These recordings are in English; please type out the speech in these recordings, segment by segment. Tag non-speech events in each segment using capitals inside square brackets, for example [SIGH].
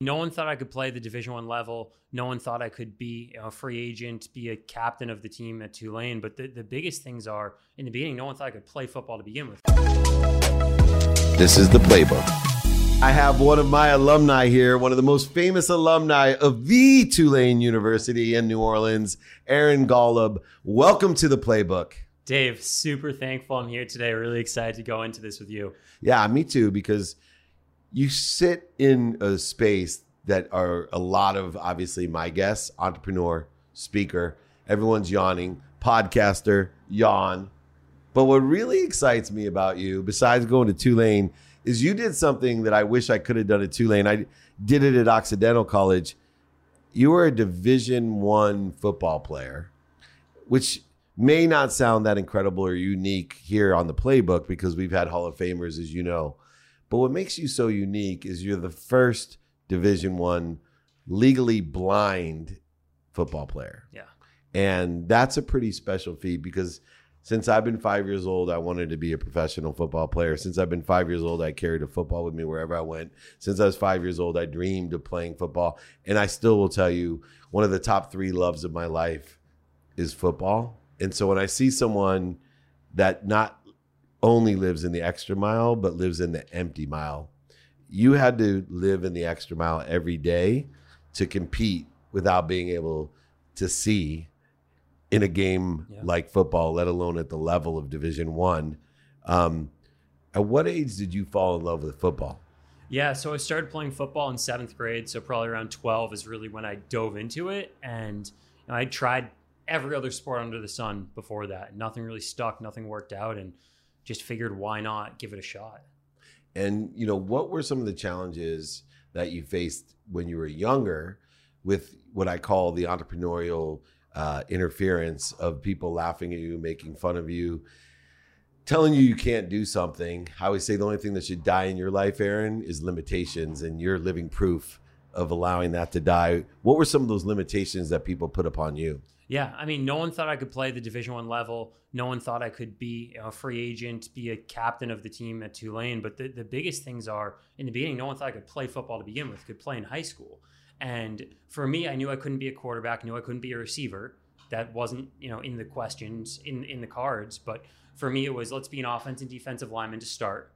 No one thought I could play the Division One level. No one thought I could be you know, a free agent, be a captain of the team at Tulane. But the, the biggest things are in the beginning, no one thought I could play football to begin with. This is the playbook. I have one of my alumni here, one of the most famous alumni of the Tulane University in New Orleans, Aaron Golub. Welcome to the playbook. Dave, super thankful I'm here today. Really excited to go into this with you. Yeah, me too, because you sit in a space that are a lot of obviously my guests, entrepreneur, speaker, everyone's yawning, podcaster, yawn. But what really excites me about you, besides going to Tulane, is you did something that I wish I could have done at Tulane. I did it at Occidental College. You were a Division One football player, which may not sound that incredible or unique here on the playbook because we've had Hall of Famers, as you know. But what makes you so unique is you're the first Division One legally blind football player. Yeah. And that's a pretty special feat because since I've been five years old, I wanted to be a professional football player. Since I've been five years old, I carried a football with me wherever I went. Since I was five years old, I dreamed of playing football. And I still will tell you, one of the top three loves of my life is football. And so when I see someone that not only lives in the extra mile, but lives in the empty mile. You had to live in the extra mile every day to compete without being able to see in a game yeah. like football, let alone at the level of Division One. Um, at what age did you fall in love with football? Yeah, so I started playing football in seventh grade. So probably around twelve is really when I dove into it, and you know, I tried every other sport under the sun before that. Nothing really stuck. Nothing worked out, and just figured why not give it a shot. And you know, what were some of the challenges that you faced when you were younger with what I call the entrepreneurial uh, interference of people laughing at you, making fun of you, telling you you can't do something? I always say the only thing that should die in your life, Aaron, is limitations, and you're living proof of allowing that to die. What were some of those limitations that people put upon you? Yeah, I mean, no one thought I could play the Division One level. No one thought I could be a free agent, be a captain of the team at Tulane. But the, the biggest things are in the beginning, no one thought I could play football to begin with, could play in high school. And for me, I knew I couldn't be a quarterback, knew I couldn't be a receiver. That wasn't, you know, in the questions, in in the cards. But for me, it was let's be an offense and defensive lineman to start.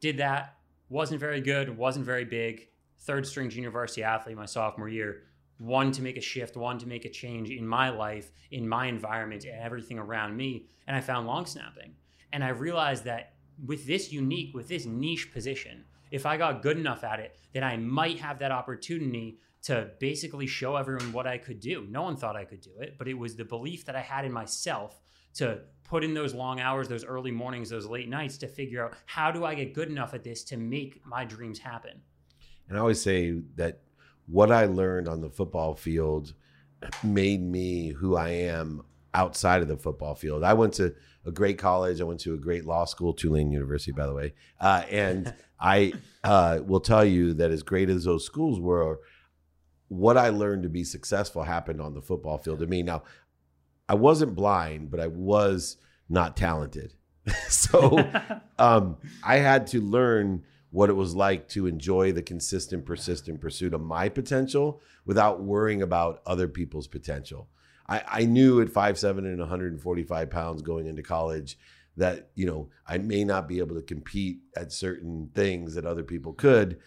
Did that, wasn't very good, wasn't very big. Third string junior varsity athlete my sophomore year one to make a shift, one to make a change in my life, in my environment, everything around me. And I found long snapping. And I realized that with this unique, with this niche position, if I got good enough at it, then I might have that opportunity to basically show everyone what I could do. No one thought I could do it, but it was the belief that I had in myself to put in those long hours, those early mornings, those late nights to figure out how do I get good enough at this to make my dreams happen. And I always say that what I learned on the football field made me who I am outside of the football field. I went to a great college. I went to a great law school, Tulane University, by the way. Uh, and [LAUGHS] I uh, will tell you that as great as those schools were, what I learned to be successful happened on the football field to me. Now, I wasn't blind, but I was not talented. [LAUGHS] so [LAUGHS] um, I had to learn what it was like to enjoy the consistent, persistent pursuit of my potential without worrying about other people's potential. I, I knew at five seven and 145 pounds going into college that you know I may not be able to compete at certain things that other people could,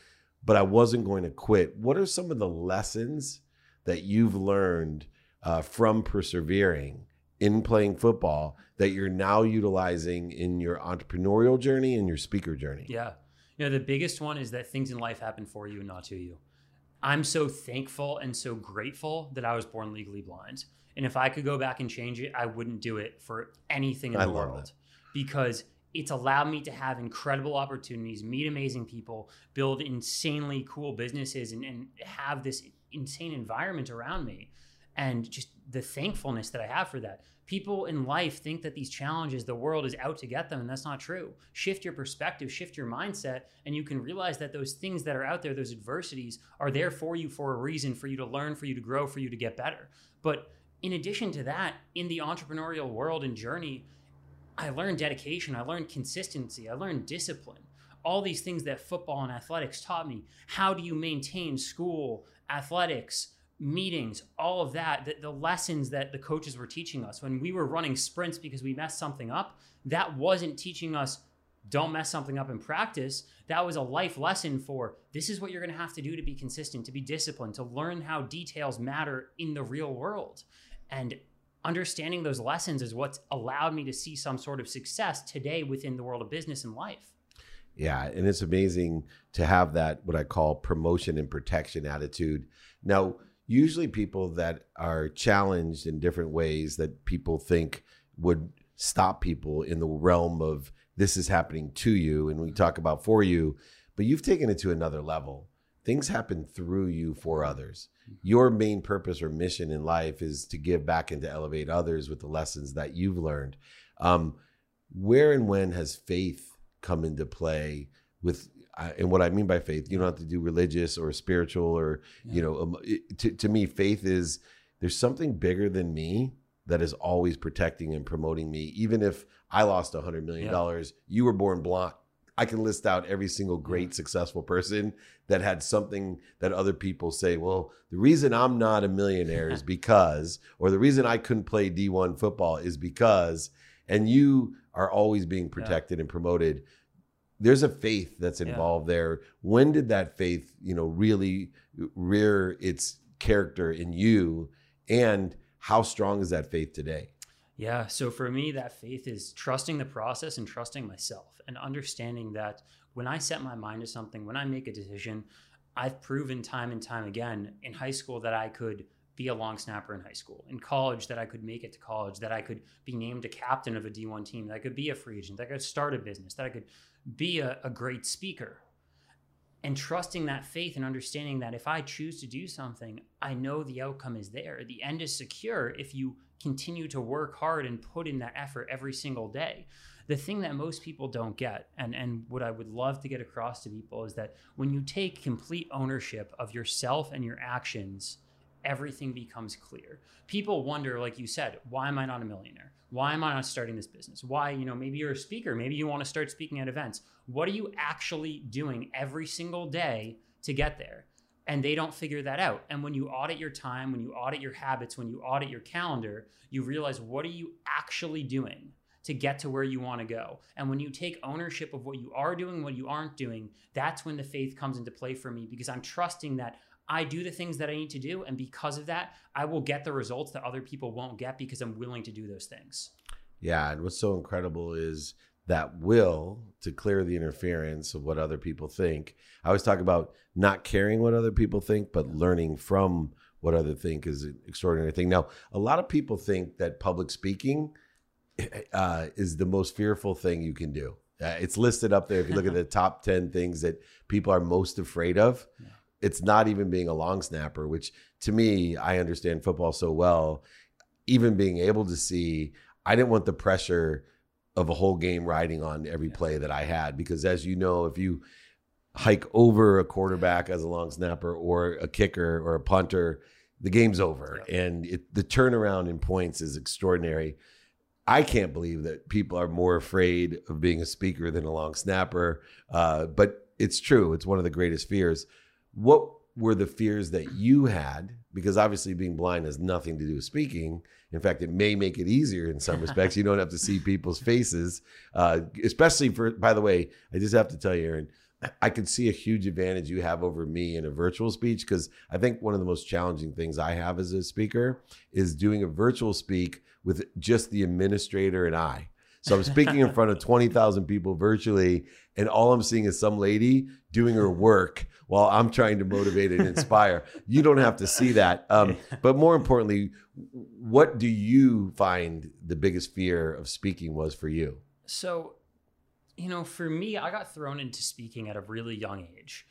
but I wasn't going to quit. What are some of the lessons that you've learned uh, from persevering in playing football that you're now utilizing in your entrepreneurial journey and your speaker journey? Yeah. You know, the biggest one is that things in life happen for you and not to you. I'm so thankful and so grateful that I was born legally blind. And if I could go back and change it, I wouldn't do it for anything in the world because it's allowed me to have incredible opportunities, meet amazing people, build insanely cool businesses, and, and have this insane environment around me. And just the thankfulness that I have for that people in life think that these challenges, the world is out to get them, and that's not true. Shift your perspective, shift your mindset, and you can realize that those things that are out there, those adversities, are there for you for a reason, for you to learn, for you to grow, for you to get better. But in addition to that, in the entrepreneurial world and journey, I learned dedication, I learned consistency, I learned discipline. all these things that football and athletics taught me. How do you maintain school, athletics, meetings, all of that, the, the, lessons that the coaches were teaching us when we were running sprints because we messed something up, that wasn't teaching us don't mess something up in practice. That was a life lesson for this is what you're going to have to do to be consistent, to be disciplined, to learn how details matter in the real world. And understanding those lessons is what's allowed me to see some sort of success today within the world of business and life. Yeah, and it's amazing to have that what I call promotion and protection attitude. Now, usually people that are challenged in different ways that people think would stop people in the realm of this is happening to you and we talk about for you, but you've taken it to another level. Things happen through you for others. Your main purpose or mission in life is to give back and to elevate others with the lessons that you've learned. Um, where and when has faith come into play with and what I mean by faith, you don't have to do religious or spiritual or yeah. you know. Um, it, to to me, faith is there's something bigger than me that is always protecting and promoting me. Even if I lost a hundred million dollars, yeah. you were born blind. I can list out every single great yeah. successful person that had something that other people say, well, the reason I'm not a millionaire is [LAUGHS] because, or the reason I couldn't play D1 football is because, and you are always being protected yeah. and promoted there's a faith that's involved yeah. there. When did that faith, you know, really rear its character in you? And how strong is that faith today? Yeah. So for me, that faith is trusting the process and trusting myself and understanding that when I set my mind to something, when I make a decision, I've proven time and time again in high school that I could be a long snapper in high school. In college, that I could make it to college, that I could be named a captain of a D1 team, that I could be a free agent, that I could start a business, that I could be a, a great speaker. And trusting that faith and understanding that if I choose to do something, I know the outcome is there. The end is secure if you continue to work hard and put in that effort every single day. The thing that most people don't get, and, and what I would love to get across to people, is that when you take complete ownership of yourself and your actions, everything becomes clear. People wonder, like you said, why am I not a millionaire? Why am I not starting this business? Why, you know, maybe you're a speaker, maybe you want to start speaking at events. What are you actually doing every single day to get there? And they don't figure that out. And when you audit your time, when you audit your habits, when you audit your calendar, you realize what are you actually doing? to get to where you want to go. And when you take ownership of what you are doing, what you aren't doing, that's when the faith comes into play for me because I'm trusting that I do the things that I need to do. And because of that, I will get the results that other people won't get because I'm willing to do those things. Yeah. And what's so incredible is that will to clear the interference of what other people think. I always talk about not caring what other people think, but learning from what other think is an extraordinary thing. Now, a lot of people think that public speaking uh, is the most fearful thing you can do. Uh, it's listed up there if you look at the [LAUGHS] top 10 things that people are most afraid of. Yeah it's not even being a long snapper, which to me, I understand football so well. Even being able to see, I didn't want the pressure of a whole game riding on every play that I had because, as you know, if you hike over a quarterback as a long snapper or a kicker or a punter, the game's over, yeah. and it, the turnaround in points is extraordinary. I can't believe that people are more afraid of being a speaker than a long snapper, uh, but it's true. It's one of the greatest fears what were the fears that you had? Because obviously, being blind has nothing to do with speaking. In fact, it may make it easier in some [LAUGHS] respects. you don't have to see people's faces, uh, especially for. By the way, I just have to tell you, Aaron, I could see a huge advantage you have over me in a virtual speech because I think one of the most challenging things I have as a speaker is doing a virtual speak with just the administrator and I. So I'm speaking in front of [LAUGHS] 20,000 people virtually, and all I'm seeing is some lady doing her work while I'm trying to motivate and inspire. you don't have to see that. Um, [LAUGHS] but more importantly, what do you find the biggest fear of speaking was for you? So, you know, for me, I got thrown into speaking at a really young age.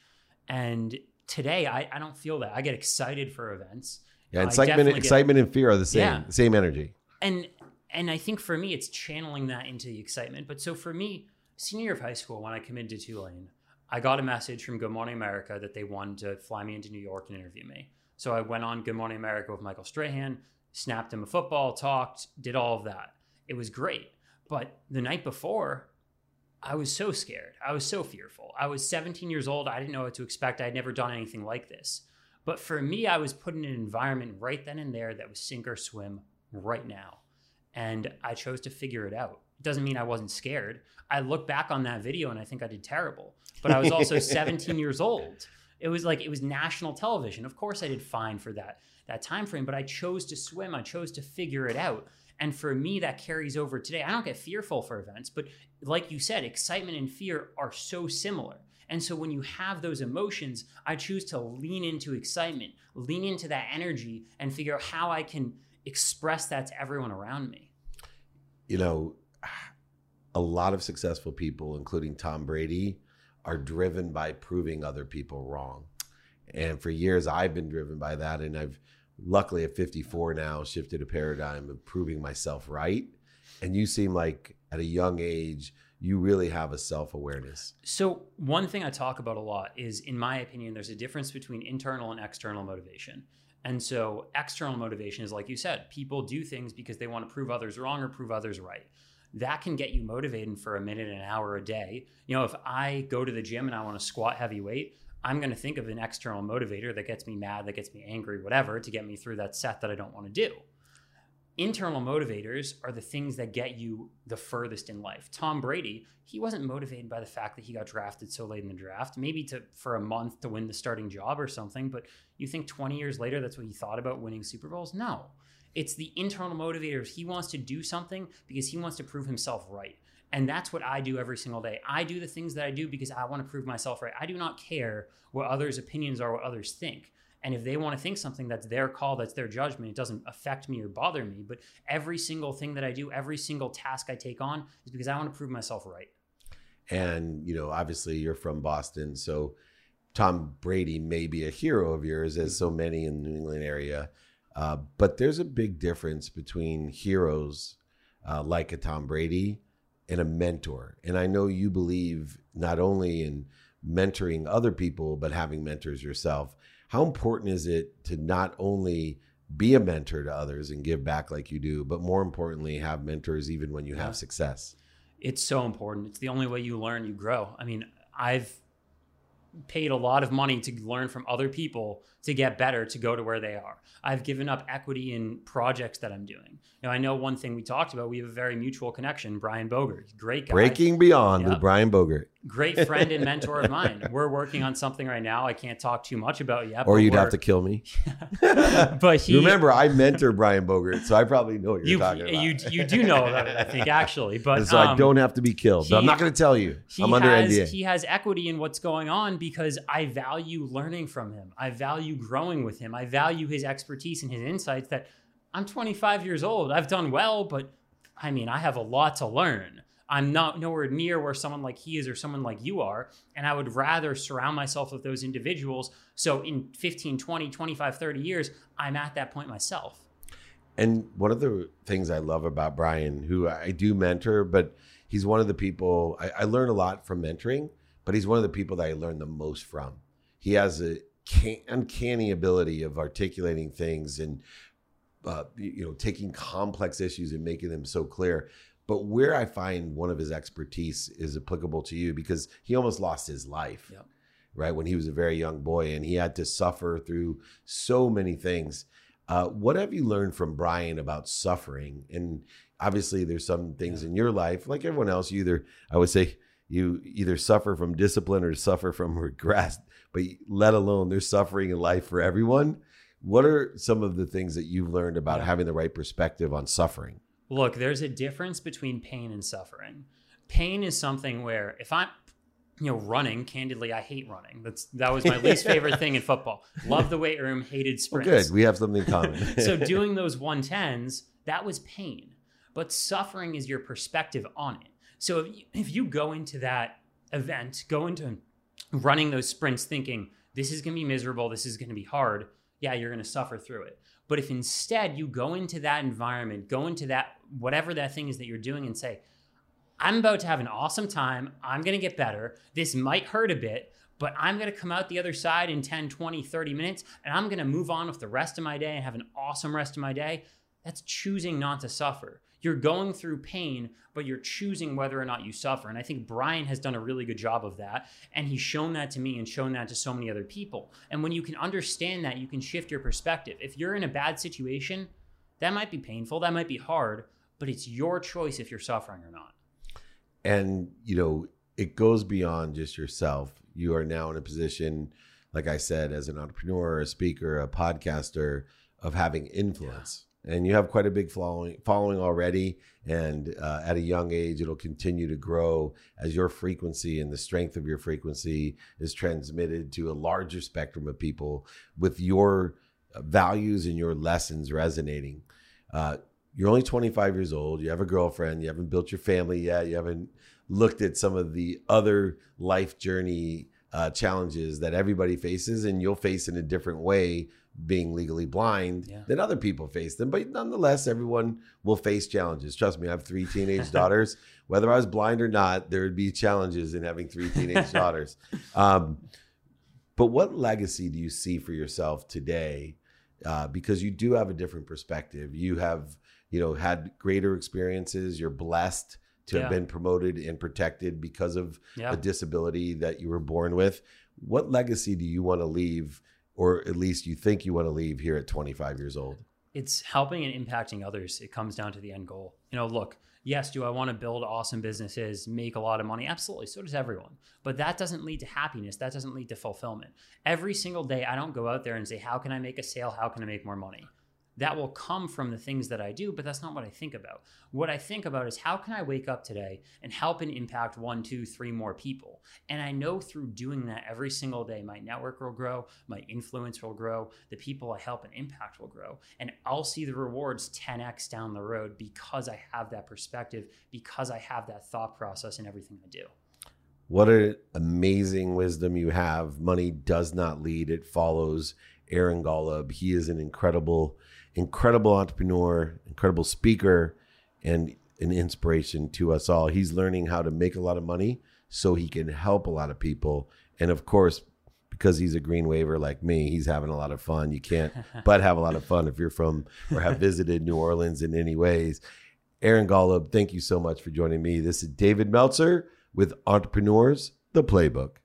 And today, I, I don't feel that. I get excited for events. Yeah, excitement, excitement get, and fear are the same, yeah. same energy. And and I think for me, it's channeling that into the excitement. But so for me, senior year of high school, when I committed to Tulane, I got a message from Good Morning America that they wanted to fly me into New York and interview me. So I went on Good Morning America with Michael Strahan, snapped him a football, talked, did all of that. It was great. But the night before, I was so scared. I was so fearful. I was 17 years old. I didn't know what to expect. I'd never done anything like this. But for me, I was put in an environment right then and there that was sink or swim right now. And I chose to figure it out. Doesn't mean I wasn't scared. I look back on that video and I think I did terrible. But I was also [LAUGHS] 17 years old. It was like it was national television. Of course I did fine for that that time frame, but I chose to swim. I chose to figure it out. And for me, that carries over today. I don't get fearful for events, but like you said, excitement and fear are so similar. And so when you have those emotions, I choose to lean into excitement, lean into that energy, and figure out how I can express that to everyone around me. You know, a lot of successful people, including Tom Brady, are driven by proving other people wrong. And for years, I've been driven by that. And I've luckily at 54 now shifted a paradigm of proving myself right and you seem like at a young age you really have a self-awareness so one thing i talk about a lot is in my opinion there's a difference between internal and external motivation and so external motivation is like you said people do things because they want to prove others wrong or prove others right that can get you motivated for a minute an hour a day you know if i go to the gym and i want to squat heavy weight I'm going to think of an external motivator that gets me mad, that gets me angry, whatever, to get me through that set that I don't want to do. Internal motivators are the things that get you the furthest in life. Tom Brady, he wasn't motivated by the fact that he got drafted so late in the draft, maybe to for a month to win the starting job or something, but you think 20 years later that's what he thought about winning Super Bowls? No. It's the internal motivators. He wants to do something because he wants to prove himself right. And that's what I do every single day. I do the things that I do because I want to prove myself right. I do not care what others' opinions are, what others think. And if they want to think something, that's their call, that's their judgment. It doesn't affect me or bother me. But every single thing that I do, every single task I take on is because I want to prove myself right. And, you know, obviously you're from Boston. So Tom Brady may be a hero of yours, as mm-hmm. so many in the New England area. Uh, but there's a big difference between heroes uh, like a Tom Brady and a mentor. And I know you believe not only in mentoring other people, but having mentors yourself. How important is it to not only be a mentor to others and give back like you do, but more importantly, have mentors even when you yeah. have success? It's so important. It's the only way you learn, you grow. I mean, I've paid a lot of money to learn from other people to get better to go to where they are. I've given up equity in projects that I'm doing. Now I know one thing we talked about. We have a very mutual connection. Brian Bogert, great guy. Breaking Beyond yep. with Brian Bogert, great friend and [LAUGHS] mentor of mine. We're working on something right now. I can't talk too much about yet. Or you'd have to kill me. [LAUGHS] but he remember, I mentor Brian Bogert, so I probably know what you're you, talking about. You you do know about it, I think actually. But and [LAUGHS] so um, I don't have to be killed. He, I'm not going to tell you. I'm under has, NDA. He has equity in what's going on because I value learning from him. I value growing with him. I value his expertise and his insights that I'm 25 years old. I've done well, but I mean, I have a lot to learn. I'm not nowhere near where someone like he is or someone like you are. And I would rather surround myself with those individuals. So in 15, 20, 25, 30 years, I'm at that point myself. And one of the things I love about Brian, who I do mentor, but he's one of the people I, I learn a lot from mentoring, but he's one of the people that I learn the most from. He has a can, uncanny ability of articulating things and uh, you know taking complex issues and making them so clear. But where I find one of his expertise is applicable to you because he almost lost his life, yep. right when he was a very young boy, and he had to suffer through so many things. Uh, what have you learned from Brian about suffering? And obviously, there's some things yeah. in your life, like everyone else. You either, I would say, you either suffer from discipline or suffer from [LAUGHS] regret but let alone there's suffering in life for everyone. What are some of the things that you've learned about yeah. having the right perspective on suffering? Look, there's a difference between pain and suffering. Pain is something where if I'm you know, running. Candidly, I hate running. That's that was my least favorite thing in football. Love the weight room, hated sprints. Good, we have something in common. [LAUGHS] so [LAUGHS] doing those one tens, that was pain. But suffering is your perspective on it. So if you, if you go into that event, go into running those sprints thinking this is going to be miserable, this is going to be hard, yeah, you're going to suffer through it. But if instead you go into that environment, go into that, whatever that thing is that you're doing, and say, I'm about to have an awesome time, I'm going to get better, this might hurt a bit, but I'm going to come out the other side in 10, 20, 30 minutes, and I'm going to move on with the rest of my day and have an awesome rest of my day. That's choosing not to suffer. You're going through pain, but you're choosing whether or not you suffer. And I think Brian has done a really good job of that. And he's shown that to me and shown that to so many other people. And when you can understand that, you can shift your perspective. If you're in a bad situation, that might be painful, that might be hard, but it's your choice if you're suffering or not. And, you know, it goes beyond just yourself. You are now in a position, like I said, as an entrepreneur, a speaker, a podcaster, of having influence. And you have quite a big following following already, and uh, at a young age, it'll continue to grow as your frequency and the strength of your frequency is transmitted to a larger spectrum of people with your values and your lessons resonating. Uh, you're only 25 years old. You have a girlfriend. You haven't built your family yet. You haven't looked at some of the other life journey uh, challenges that everybody faces, and you'll face in a different way being legally blind yeah. than other people face them. But nonetheless, everyone will face challenges. Trust me, I have three teenage [LAUGHS] daughters. Whether I was blind or not, there would be challenges in having three teenage [LAUGHS] daughters. Um, but what legacy do you see for yourself today? Uh, because you do have a different perspective. You have, you know, had greater experiences. You're blessed to yeah. have been promoted and protected because of yeah. a disability that you were born with. What legacy do you want to leave, or at least you think you want to leave here at 25 years old? It's helping and impacting others. It comes down to the end goal. You know, look, yes, do I want to build awesome businesses, make a lot of money? Absolutely. So does everyone. But that doesn't lead to happiness. That doesn't lead to fulfillment. Every single day, I don't go out there and say, how can I make a sale? How can I make more money? That will come from the things that I do, but that's not what I think about. What I think about is how can I wake up today and help and impact one, two, three more people? And I know through doing that every single day, my network will grow, my influence will grow, the people I help and impact will grow. And I'll see the rewards 10x down the road because I have that perspective, because I have that thought process in everything I do. What an amazing wisdom you have. Money does not lead, it follows. Aaron Golub, he is an incredible incredible entrepreneur, incredible speaker, and an inspiration to us all. He's learning how to make a lot of money so he can help a lot of people. And of course, because he's a green waver like me, he's having a lot of fun. You can't [LAUGHS] but have a lot of fun if you're from or have visited New Orleans in any ways. Aaron Golub, thank you so much for joining me. This is David Meltzer with Entrepreneurs, the Playbook.